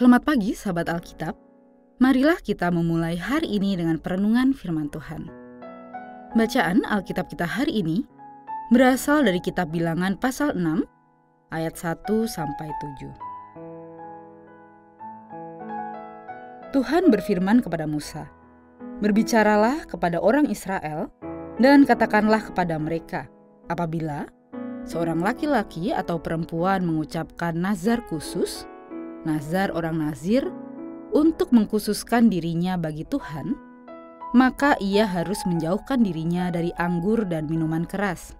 Selamat pagi sahabat Alkitab. Marilah kita memulai hari ini dengan perenungan firman Tuhan. Bacaan Alkitab kita hari ini berasal dari kitab Bilangan pasal 6 ayat 1 sampai 7. Tuhan berfirman kepada Musa, "Berbicaralah kepada orang Israel dan katakanlah kepada mereka, apabila seorang laki-laki atau perempuan mengucapkan nazar khusus nazar orang Nazir untuk mengkhususkan dirinya bagi Tuhan, maka ia harus menjauhkan dirinya dari anggur dan minuman keras.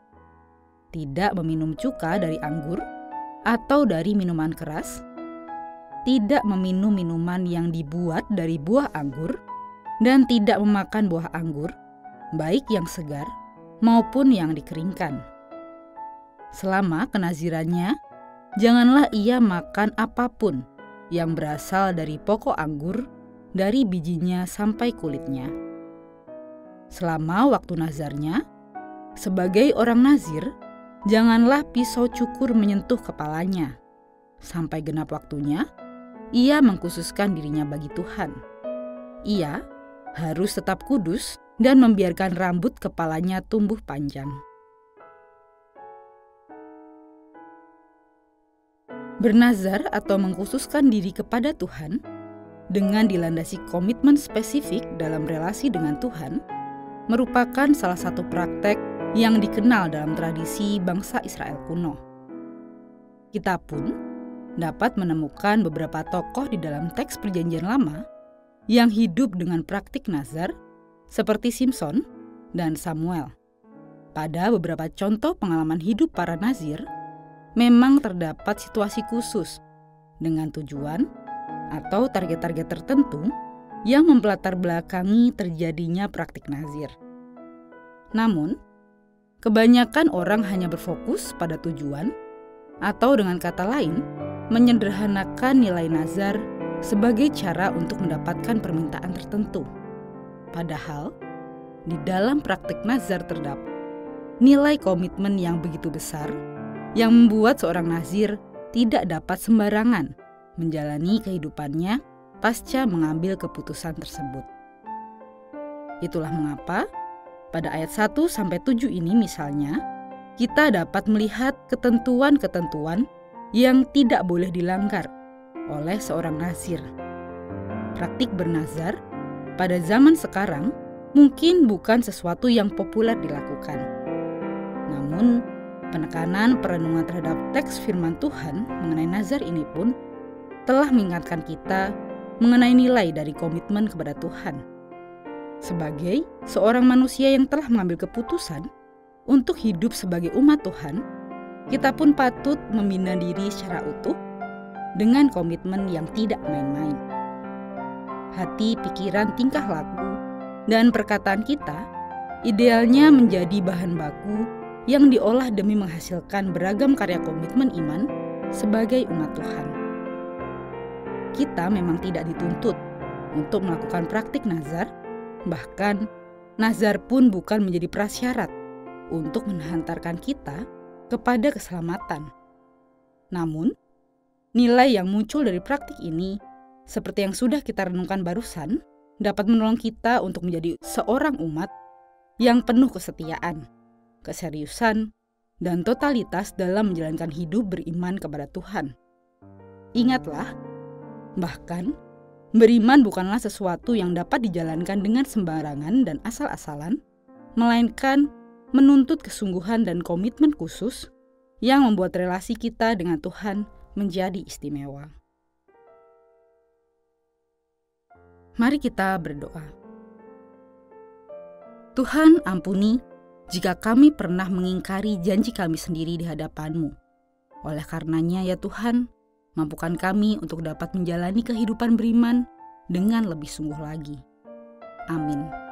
Tidak meminum cuka dari anggur atau dari minuman keras, tidak meminum minuman yang dibuat dari buah anggur, dan tidak memakan buah anggur, baik yang segar maupun yang dikeringkan. Selama kenazirannya, janganlah ia makan apa pun yang berasal dari pokok anggur, dari bijinya sampai kulitnya. Selama waktu nazarnya, sebagai orang nazir, janganlah pisau cukur menyentuh kepalanya. Sampai genap waktunya, ia mengkhususkan dirinya bagi Tuhan. Ia harus tetap kudus dan membiarkan rambut kepalanya tumbuh panjang. Bernazar atau mengkhususkan diri kepada Tuhan dengan dilandasi komitmen spesifik dalam relasi dengan Tuhan merupakan salah satu praktek yang dikenal dalam tradisi bangsa Israel kuno. Kita pun dapat menemukan beberapa tokoh di dalam teks Perjanjian Lama yang hidup dengan praktik nazar seperti Simpson dan Samuel. Pada beberapa contoh pengalaman hidup para nazir, memang terdapat situasi khusus dengan tujuan atau target-target tertentu yang mempelatar belakangi terjadinya praktik nazir. Namun, kebanyakan orang hanya berfokus pada tujuan atau dengan kata lain, menyederhanakan nilai nazar sebagai cara untuk mendapatkan permintaan tertentu. Padahal, di dalam praktik nazar terdapat nilai komitmen yang begitu besar yang membuat seorang nazir tidak dapat sembarangan menjalani kehidupannya pasca mengambil keputusan tersebut. Itulah mengapa pada ayat 1 sampai 7 ini misalnya kita dapat melihat ketentuan-ketentuan yang tidak boleh dilanggar oleh seorang nazir. Praktik bernazar pada zaman sekarang mungkin bukan sesuatu yang populer dilakukan. Namun, Penekanan perenungan terhadap teks firman Tuhan mengenai nazar ini pun telah mengingatkan kita mengenai nilai dari komitmen kepada Tuhan. Sebagai seorang manusia yang telah mengambil keputusan untuk hidup sebagai umat Tuhan, kita pun patut membina diri secara utuh dengan komitmen yang tidak main-main. Hati, pikiran, tingkah laku, dan perkataan kita idealnya menjadi bahan baku yang diolah demi menghasilkan beragam karya komitmen iman sebagai umat Tuhan. Kita memang tidak dituntut untuk melakukan praktik nazar, bahkan nazar pun bukan menjadi prasyarat untuk menghantarkan kita kepada keselamatan. Namun, nilai yang muncul dari praktik ini, seperti yang sudah kita renungkan barusan, dapat menolong kita untuk menjadi seorang umat yang penuh kesetiaan keseriusan, dan totalitas dalam menjalankan hidup beriman kepada Tuhan. Ingatlah, bahkan beriman bukanlah sesuatu yang dapat dijalankan dengan sembarangan dan asal-asalan, melainkan menuntut kesungguhan dan komitmen khusus yang membuat relasi kita dengan Tuhan menjadi istimewa. Mari kita berdoa. Tuhan, ampuni jika kami pernah mengingkari janji kami sendiri di hadapan-Mu. Oleh karenanya ya Tuhan, mampukan kami untuk dapat menjalani kehidupan beriman dengan lebih sungguh lagi. Amin.